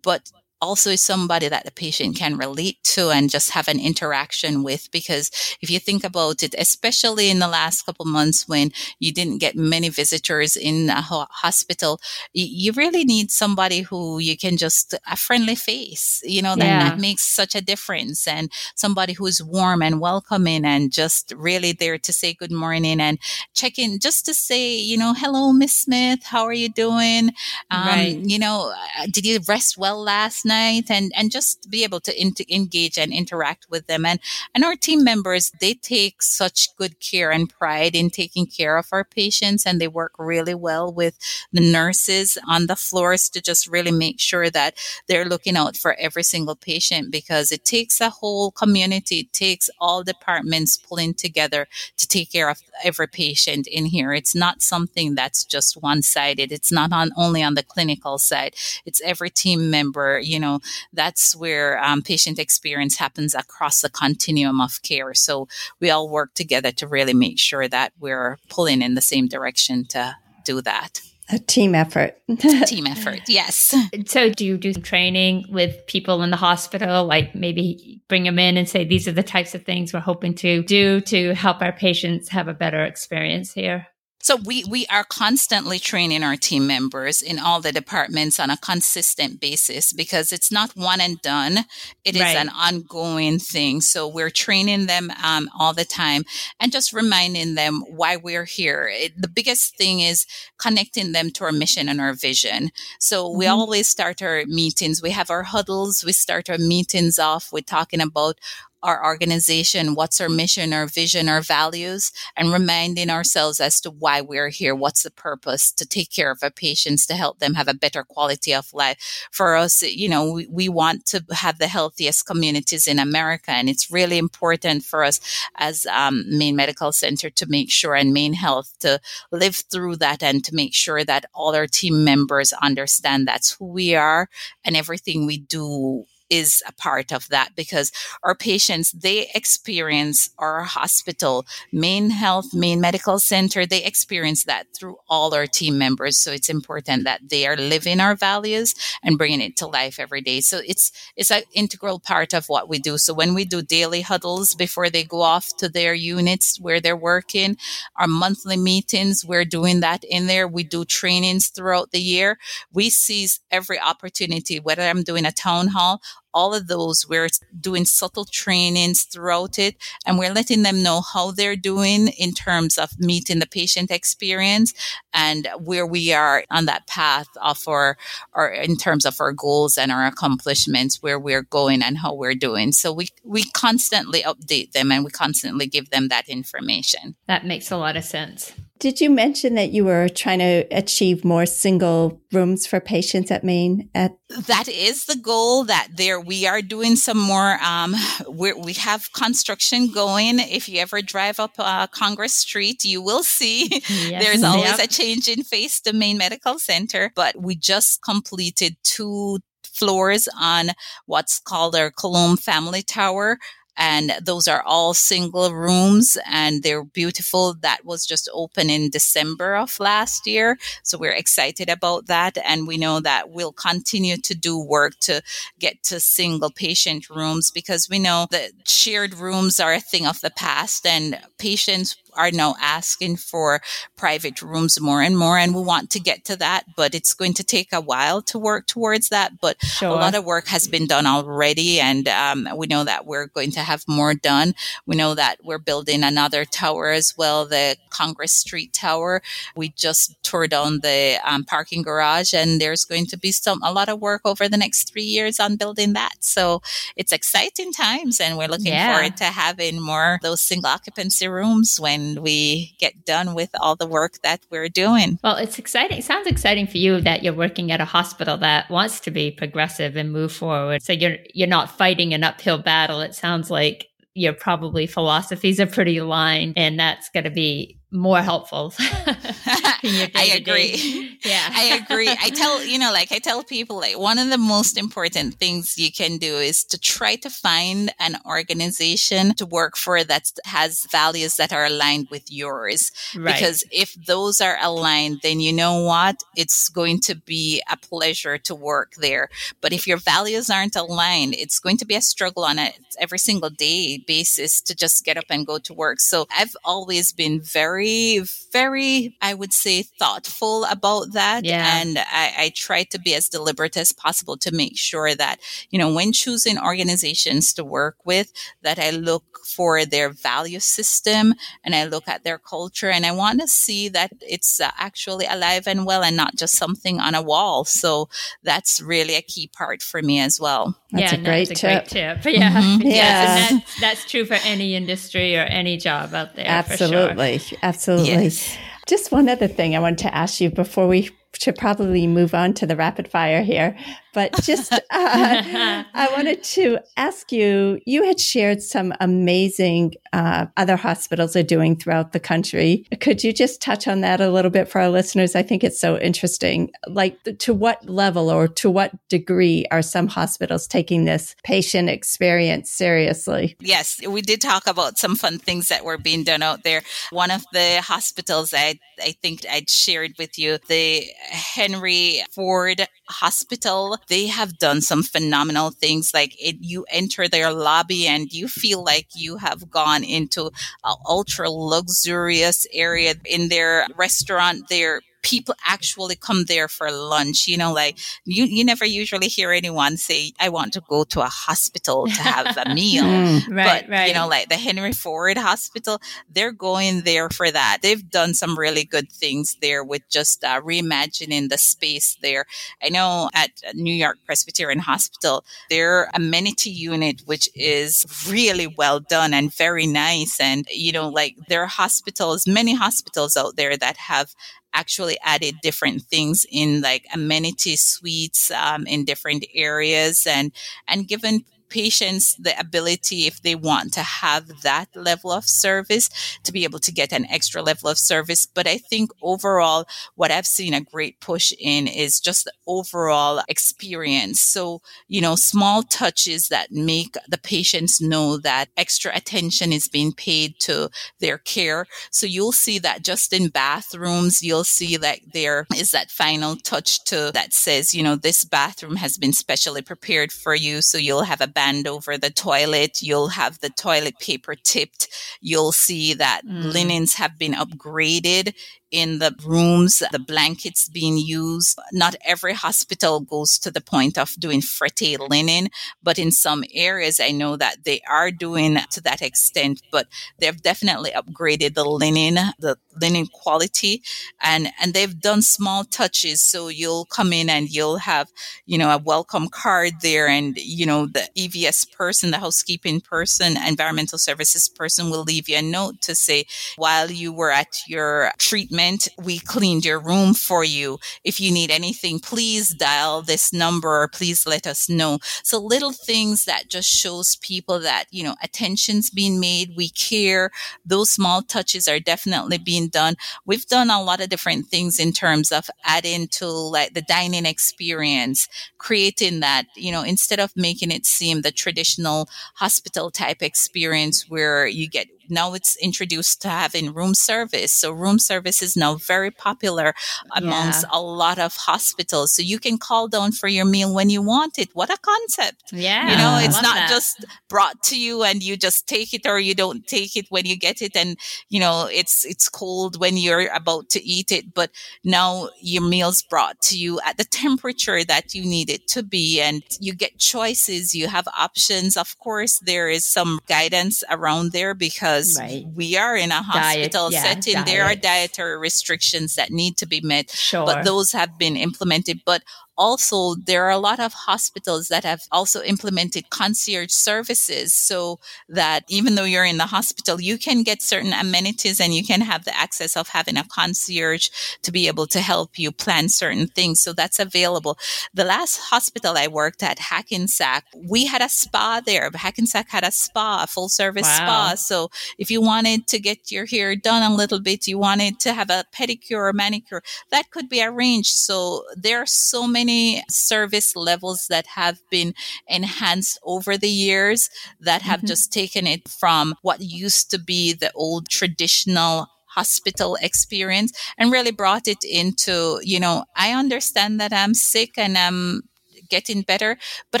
but also is somebody that the patient can relate to and just have an interaction with. Because if you think about it, especially in the last couple months when you didn't get many visitors in a hospital, you really need somebody who you can just a friendly face, you know, that, yeah. that makes such a difference and somebody who's warm and welcoming and just really there to say good morning and check in just to say, you know, hello, Miss Smith, how are you doing? Um, right. You know, uh, did you rest well last night and, and just be able to in- engage and interact with them. And, and our team members, they take such good care and pride in taking care of our patients and they work really well with the nurses on the floors to just really make sure that they're looking out for every single patient because it takes a whole community, it takes all departments pulling together to take care of every patient in here. It's not something that's just one sided. It's not on only on the clinical side. It's every team member, you know, that's where um, patient experience happens across the continuum of care. So we all work together to really make sure that we're pulling in the same direction to do that. A team effort. team effort, yes. So, do you do training with people in the hospital? Like maybe bring them in and say, these are the types of things we're hoping to do to help our patients have a better experience here? So we, we are constantly training our team members in all the departments on a consistent basis because it's not one and done. It is right. an ongoing thing. So we're training them um, all the time and just reminding them why we're here. It, the biggest thing is connecting them to our mission and our vision. So we mm-hmm. always start our meetings. We have our huddles. We start our meetings off with talking about our organization, what's our mission, our vision, our values, and reminding ourselves as to why we're here. What's the purpose to take care of our patients, to help them have a better quality of life. For us, you know, we, we want to have the healthiest communities in America. And it's really important for us as um, Maine Medical Center to make sure and Maine Health to live through that and to make sure that all our team members understand that's who we are and everything we do is a part of that because our patients, they experience our hospital, Maine Health, Maine Medical Center, they experience that through all our team members. So it's important that they are living our values and bringing it to life every day. So it's, it's an integral part of what we do. So when we do daily huddles before they go off to their units where they're working, our monthly meetings, we're doing that in there. We do trainings throughout the year. We seize every opportunity, whether I'm doing a town hall all of those, we're doing subtle trainings throughout it and we're letting them know how they're doing in terms of meeting the patient experience and where we are on that path of our, our in terms of our goals and our accomplishments, where we're going and how we're doing. So we, we constantly update them and we constantly give them that information. That makes a lot of sense. Did you mention that you were trying to achieve more single rooms for patients at Maine? At that is the goal. That there we are doing some more. Um, we have construction going. If you ever drive up uh, Congress Street, you will see yes. there's always yep. a change in face to Maine Medical Center. But we just completed two floors on what's called our Coulombe Family Tower and those are all single rooms and they're beautiful. That was just open in December of last year. So we're excited about that. And we know that we'll continue to do work to get to single patient rooms because we know that shared rooms are a thing of the past and patients are now asking for private rooms more and more. And we want to get to that, but it's going to take a while to work towards that. But sure. a lot of work has been done already. And um, we know that we're going to have more done. We know that we're building another tower as well, the Congress Street Tower. We just tore down the um, parking garage and there's going to be some, a lot of work over the next three years on building that. So it's exciting times and we're looking yeah. forward to having more those single occupancy rooms when we get done with all the work that we're doing. Well, it's exciting. It sounds exciting for you that you're working at a hospital that wants to be progressive and move forward. So you're you're not fighting an uphill battle. It sounds like your probably philosophies are pretty aligned and that's going to be more helpful. I agree. Yeah. I agree. I tell, you know, like I tell people, like one of the most important things you can do is to try to find an organization to work for that has values that are aligned with yours. Right. Because if those are aligned, then you know what? It's going to be a pleasure to work there. But if your values aren't aligned, it's going to be a struggle on a every single day basis to just get up and go to work. So I've always been very very, very, I would say, thoughtful about that. Yeah. And I, I try to be as deliberate as possible to make sure that, you know, when choosing organizations to work with, that I look for their value system and I look at their culture and I want to see that it's uh, actually alive and well and not just something on a wall. So that's really a key part for me as well. That's yeah, a, great, that's a great tip. Yeah. Mm-hmm. Yeah. Yes, that's, that's, true for any industry or any job out there. Absolutely. Sure. Absolutely. Yes. Just one other thing I wanted to ask you before we should probably move on to the rapid fire here. But just, uh, I wanted to ask you you had shared some amazing uh, other hospitals are doing throughout the country. Could you just touch on that a little bit for our listeners? I think it's so interesting. Like, to what level or to what degree are some hospitals taking this patient experience seriously? Yes, we did talk about some fun things that were being done out there. One of the hospitals I, I think I'd shared with you, the Henry Ford hospital, they have done some phenomenal things. Like it, you enter their lobby and you feel like you have gone into an ultra luxurious area in their restaurant. Their people actually come there for lunch. You know, like you, you never usually hear anyone say, I want to go to a hospital to have a meal. mm, right, but, right. you know, like the Henry Ford Hospital, they're going there for that. They've done some really good things there with just uh, reimagining the space there. I know at New York Presbyterian Hospital, their amenity unit, which is really well done and very nice. And, you know, like there are hospitals, many hospitals out there that have actually added different things in like amenity suites um, in different areas and and given patients the ability, if they want to have that level of service, to be able to get an extra level of service. But I think overall, what I've seen a great push in is just the overall experience. So, you know, small touches that make the patients know that extra attention is being paid to their care. So you'll see that just in bathrooms, you'll see that there is that final touch to that says, you know, this bathroom has been specially prepared for you. So you'll have a band over the toilet. You'll have the toilet paper tipped. You'll see that mm. linens have been upgraded in the rooms, the blankets being used. Not every hospital goes to the point of doing frette linen, but in some areas, I know that they are doing to that extent, but they've definitely upgraded the linen, the linen quality and, and they've done small touches. So you'll come in and you'll have, you know, a welcome card there and, you know, the EVS person, the housekeeping person, environmental services person will leave you a note to say, while you were at your treatment we cleaned your room for you. If you need anything, please dial this number please let us know. So little things that just shows people that, you know, attention's being made. We care. Those small touches are definitely being done. We've done a lot of different things in terms of adding to like the dining experience, creating that, you know, instead of making it seem the traditional hospital type experience where you get now it's introduced to having room service. So room service is now very popular amongst yeah. a lot of hospitals. So you can call down for your meal when you want it. What a concept. Yeah. You know, it's not that. just brought to you and you just take it or you don't take it when you get it. And, you know, it's, it's cold when you're about to eat it, but now your meal's brought to you at the temperature that you need it to be. And you get choices. You have options. Of course, there is some guidance around there because because right. we are in a hospital diet, setting. Yeah, there are dietary restrictions that need to be met, sure. but those have been implemented. But also there are a lot of hospitals that have also implemented concierge services so that even though you're in the hospital, you can get certain amenities and you can have the access of having a concierge to be able to help you plan certain things. So that's available. The last hospital I worked at, Hackensack, we had a spa there. Hackensack had a spa, a full service wow. spa. So if you wanted to get your hair done a little bit, you wanted to have a pedicure or manicure, that could be arranged. So there are so many many service levels that have been enhanced over the years that have mm-hmm. just taken it from what used to be the old traditional hospital experience and really brought it into, you know, I understand that I'm sick and I'm getting better, but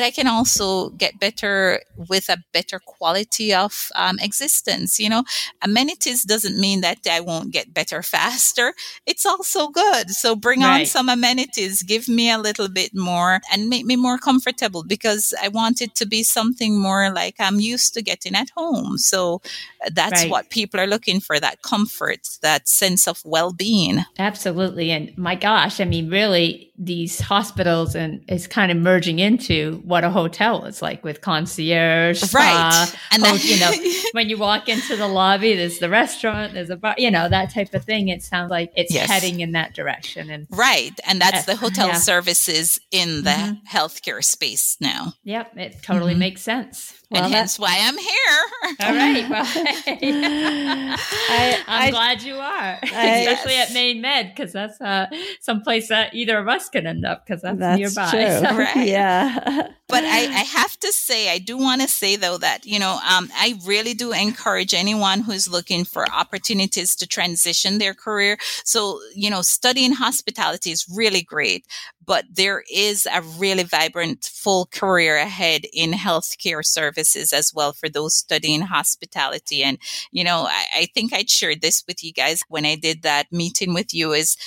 I can also get better with a better quality of um, existence. You know, amenities doesn't mean that I won't get better faster. It's also good. So bring right. on some amenities, give me a little bit more and make me more comfortable because I want it to be something more like I'm used to getting at home. So uh, that's right. what people are looking for that comfort, that sense of well being. Absolutely. And my gosh, I mean, really, these hospitals and is kind of merging into what a hotel is like with concierge, spa, right? And then, you know, when you walk into the lobby, there's the restaurant, there's a bar, you know, that type of thing. It sounds like it's yes. heading in that direction, and right, and that's the hotel yeah. services in the mm-hmm. healthcare space now. Yep, it totally mm-hmm. makes sense. Well, and hence why I'm here. All right. Well, I, am glad you are, I, especially yes. at Maine Med, because that's uh, someplace that either of us can end up because that's, that's, nearby. True. So. Right. Yeah. but I, I, have to say, I do want to say though that you know um, I really do encourage anyone who's looking for opportunities to transition their career. So you know, studying hospitality is really great, but there is a really vibrant full career ahead in healthcare services as well for those studying hospitality. And, you know, I, I think I shared this with you guys when I did that meeting with you is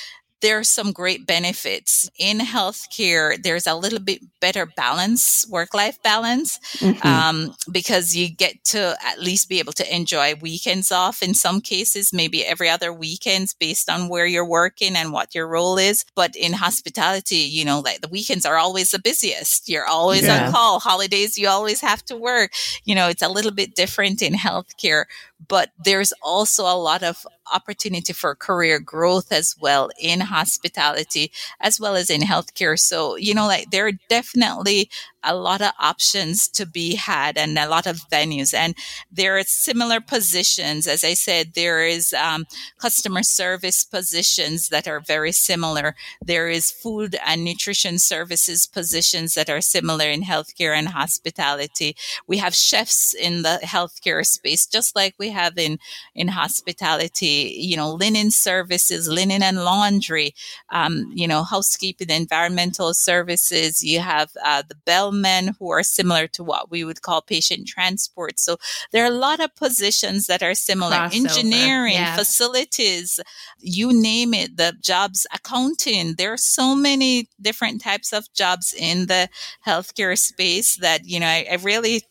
there are some great benefits in healthcare. There's a little bit better balance, work life balance, mm-hmm. um, because you get to at least be able to enjoy weekends off in some cases, maybe every other weekends based on where you're working and what your role is. But in hospitality, you know, like the weekends are always the busiest. You're always yeah. on call. Holidays, you always have to work. You know, it's a little bit different in healthcare, but there's also a lot of opportunity for career growth as well in hospitality as well as in healthcare. So, you know, like there are definitely a lot of options to be had and a lot of venues. And there are similar positions. As I said, there is um, customer service positions that are very similar. There is food and nutrition services positions that are similar in healthcare and hospitality. We have chefs in the healthcare space, just like we have in, in hospitality, you know, linen services, linen and laundry, um, you know, housekeeping, environmental services. You have uh, the bell men who are similar to what we would call patient transport. So there are a lot of positions that are similar. Crossover. Engineering, yeah. facilities, you name it, the jobs, accounting. There are so many different types of jobs in the healthcare space that, you know, I, I really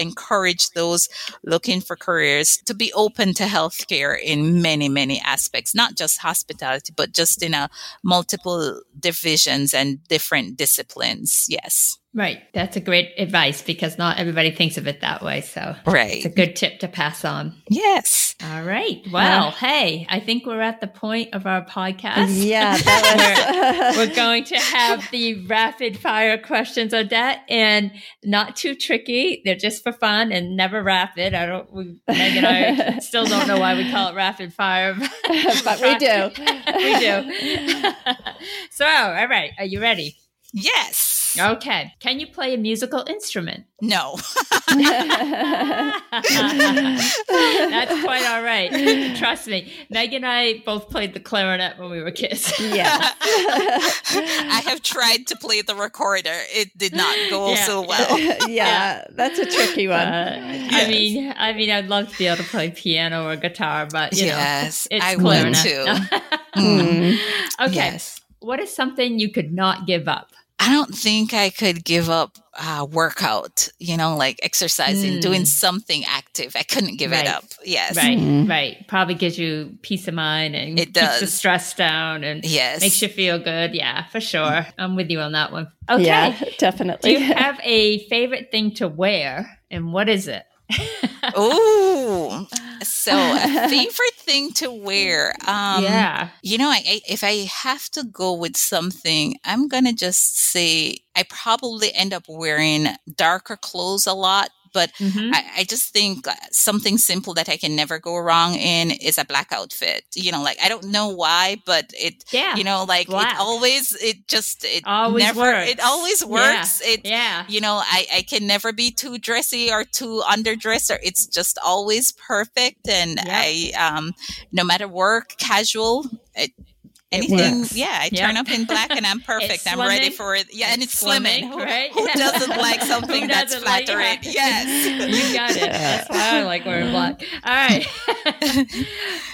encourage those looking for careers to be open to healthcare in many, many aspects, not just hospitality, but just in a multiple divisions and different disciplines. Yes. Right. That's a great advice because not everybody thinks of it that way. So right. it's a good tip to pass on. Yes. All right. Well, uh, hey, I think we're at the point of our podcast. Yeah. Was- we're, we're, going to have the rapid fire questions, Odette, and not too tricky. They're just for fun and never rapid. I don't, we, Meg and I still don't know why we call it rapid fire, but we do. we do. so, all right. Are you ready? Yes. Okay. Can you play a musical instrument? No. That's quite all right. Trust me. Meg and I both played the clarinet when we were kids. yeah. I have tried to play the recorder. It did not go yeah. so well. yeah, yeah, that's a tricky one. Uh, yes. I mean, I mean, I'd love to be able to play piano or guitar, but yes, know, it's I clarinet. would too. mm. Okay. Yes. What is something you could not give up? I don't think I could give up uh, workout, you know, like exercising, mm. doing something active. I couldn't give right. it up. Yes. Right, mm. right. Probably gives you peace of mind and it does. keeps the stress down and yes. makes you feel good. Yeah, for sure. I'm with you on that one. Okay. Yeah, definitely. Do you have a favorite thing to wear and what is it? oh, so a favorite thing to wear. Um, yeah. You know, I, I, if I have to go with something, I'm going to just say I probably end up wearing darker clothes a lot but mm-hmm. I, I, just think uh, something simple that I can never go wrong in is a black outfit. You know, like I don't know why, but it, yeah, you know, like black. it always, it just, it always never, works. it always works. Yeah. It, yeah, you know, I, I can never be too dressy or too underdressed, or it's just always perfect. And yep. I, um, no matter work, casual, it, anything? yeah i yep. turn up in black and i'm perfect. I'm ready for it. Yeah and it's, slimming, slimming. Who, right? who doesn't like something that's flattering? like yes. You got it. That's why i like wearing black. All right.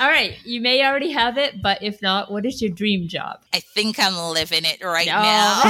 All right. You may already have it but if not what is your dream job? I think i'm living it right oh, now.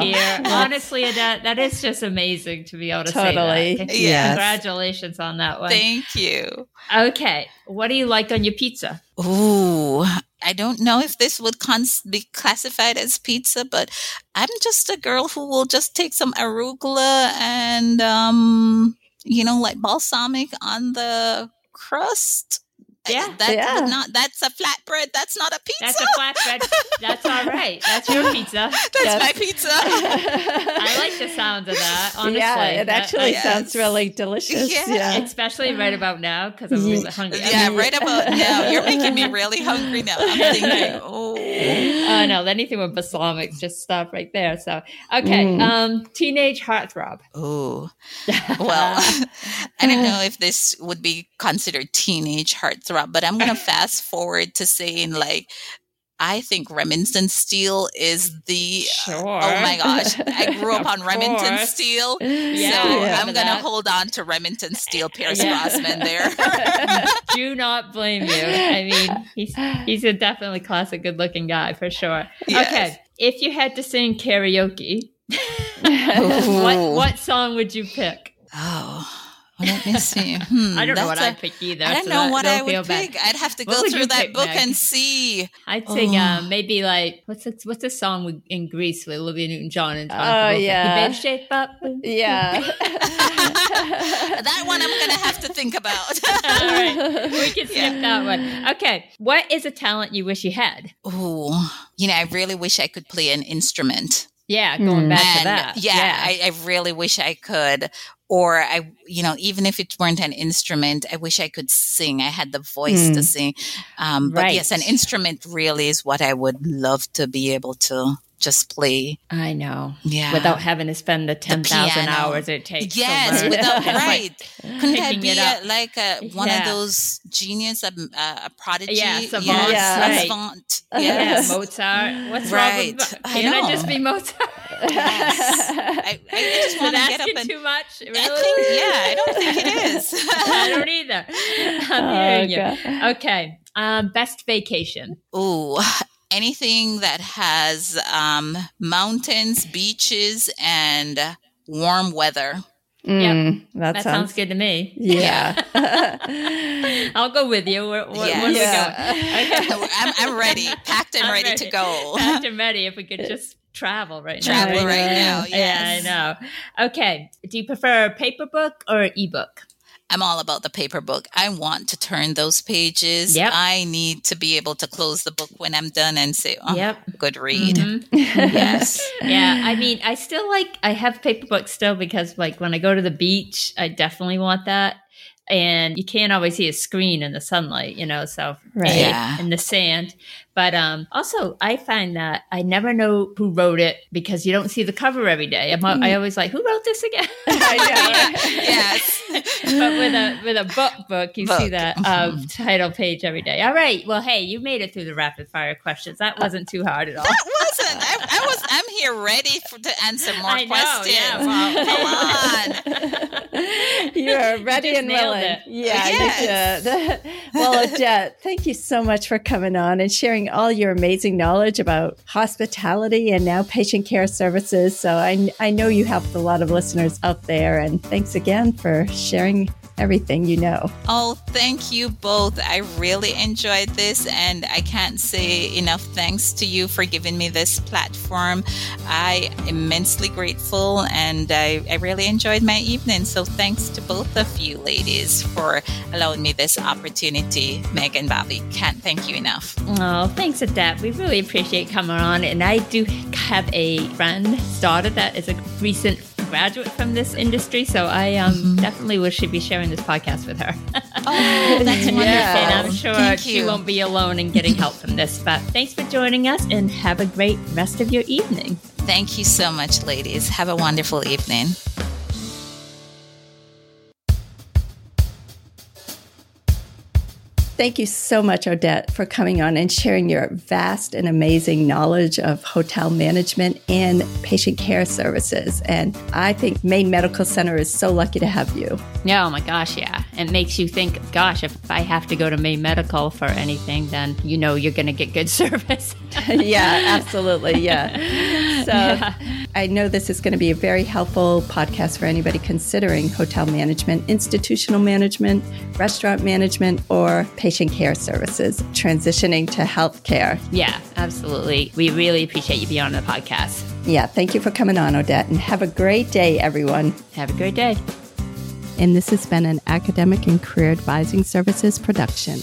Nice honestly that that is just amazing to be able to totally. say that yes. congratulations on that one. Thank you. Okay. What do you like on your pizza? Ooh, I don't know if this would cons- be classified as pizza, but I'm just a girl who will just take some arugula and, um, you know, like balsamic on the crust. Yeah. That's Yeah. not that's a flatbread. That's not a pizza. That's a flatbread. That's all right. That's your pizza. That's Yes. my pizza. I like the sounds of that. Honestly, yeah, it That- actually yes. sounds really delicious. Yeah. Yeah. especially right about now because I'm a little bit hungry. I yeah, mean, right about now. You're making me really hungry now. I'm thinking, oh. Oh no, anything with balsamic, just stop right there. So okay, Mm. um, teenage heartthrob. Oh, well, I don't know if this would be considered teenage heartthrob, but I'm going to fast forward to saying, like, I think Remington Steele is mm, the. Sure. Oh my gosh. I grew up on Remington course. Steele. Yeah, so I'm going to hold on to Remington Steele, Pierce Yeah. Brosnan there. Do not blame you. I mean, he's he's a definitely classic, good-looking guy for sure. Yes. Okay, if you had to sing karaoke, what what song would you pick? Oh, well, let me see. Hmm, I don't know what that's a- I'd pick either. I don't so know that- what I would feel bad. pick. I'd have to What go through that pick, book Meg? and see. I'd sing Oh. um, maybe like what's the, what's the song with, in Grease with Olivia Newton-John and John Oh, Travolta? yeah. The shape up. yeah. that one I'm gonna have to think about. All right, we can skip that one. Okay, what is a talent you wish you had? Ooh, you know, I really wish I could play an instrument. Yeah, going Hmm. back to and that. yeah, I, I really wish I could. Or I, you know, even if it weren't an instrument, I wish I could sing. I had the voice to Hmm. sing. Um, but Right. yes, an instrument really is what I would love to be able to just play. I know. Yeah. Without having to spend the ten thousand hours it takes. Yes, without It's like right. Couldn't I be a, like a, one Yeah. of those genius, a, a prodigy? Yeah, savant, Yeah. right. savant. Yeah, Mozart. What's Right. wrong with I Can I, know. just be Mozart? Yes. I, I just Is want to get up and. too much? Really? I think, yeah, I don't think it is. I don't either. I'm Oh, hearing you. Okay. Um, best vacation. Ooh, anything that has um, mountains, beaches, and warm weather. Mm, that, That sounds, sounds good to me. Yeah. I'll go with you. Where, where, Yes. where do we go? Okay. I'm, I'm ready, packed and I'm ready, ready. to go. Packed and ready if we could just travel right now. Travel now. right now. Yeah, I know. Okay. Do you prefer a paper book or ebook? I'm all about the paper book. I want to turn those pages. Yep. I need to be able to close the book when I'm done and say, oh, Yep. good read. Mhm. Yes. yeah, I mean, I still like I have paper books still because like when I go to the beach, I definitely want that. And you can't always see a screen in the sunlight, you know, so Right. Yeah. in the sand. But um also I find that I never know who wrote it because you don't see the cover every day. I'm, I always like, who wrote this again? Yes. but with a with a book book, you see Book. that um, title page every day. All right. Well, hey, you made it through the rapid fire questions. That wasn't too hard at all. That wasn't. I, I was. I'm here ready for, to answer more I know, questions. yeah, well, Come on. you are ready just and willing. it. Yeah, Yes. you well, Odette, thank you so much for coming on and sharing all your amazing knowledge about hospitality and now patient care services. So I, I know you helped a lot of listeners out there. And thanks again for sharing everything you know. Oh, thank you both. I really enjoyed this, and I can't say enough thanks to you for giving me this platform. I am immensely grateful, and I, I really enjoyed my evening. So, thanks to both of you ladies for allowing me this opportunity. Meg and Bobby, can't thank you enough. Oh, thanks, Odette. We really appreciate coming on. And I do have a friend, daughter, that is a recent graduate from this industry. So I um, definitely wish she'd be sharing this podcast with her. Oh, that's wonderful. and I'm sure Thank she you. won't be alone in getting help from this. But thanks for joining us and have a great rest of your evening. Thank you so much, ladies. Have a wonderful evening. Thank you so much, Odette, for coming on and sharing your vast and amazing knowledge of hotel management and patient care services. And I think Maine Medical Center is so lucky to have you. Yeah, oh my gosh, yeah. It makes you think, gosh, if I have to go to Maine Medical for anything, then you know you're going to get good service. yeah, absolutely. Yeah. So Yeah. I know this is going to be a very helpful podcast for anybody considering hotel management, institutional management, restaurant management, or patient care services, transitioning to healthcare. yeah, absolutely. We really appreciate you being on the podcast. Yeah. Thank you for coming on, Odette, and have a great day, everyone. Have a great day. And this has been an academic and career advising services production.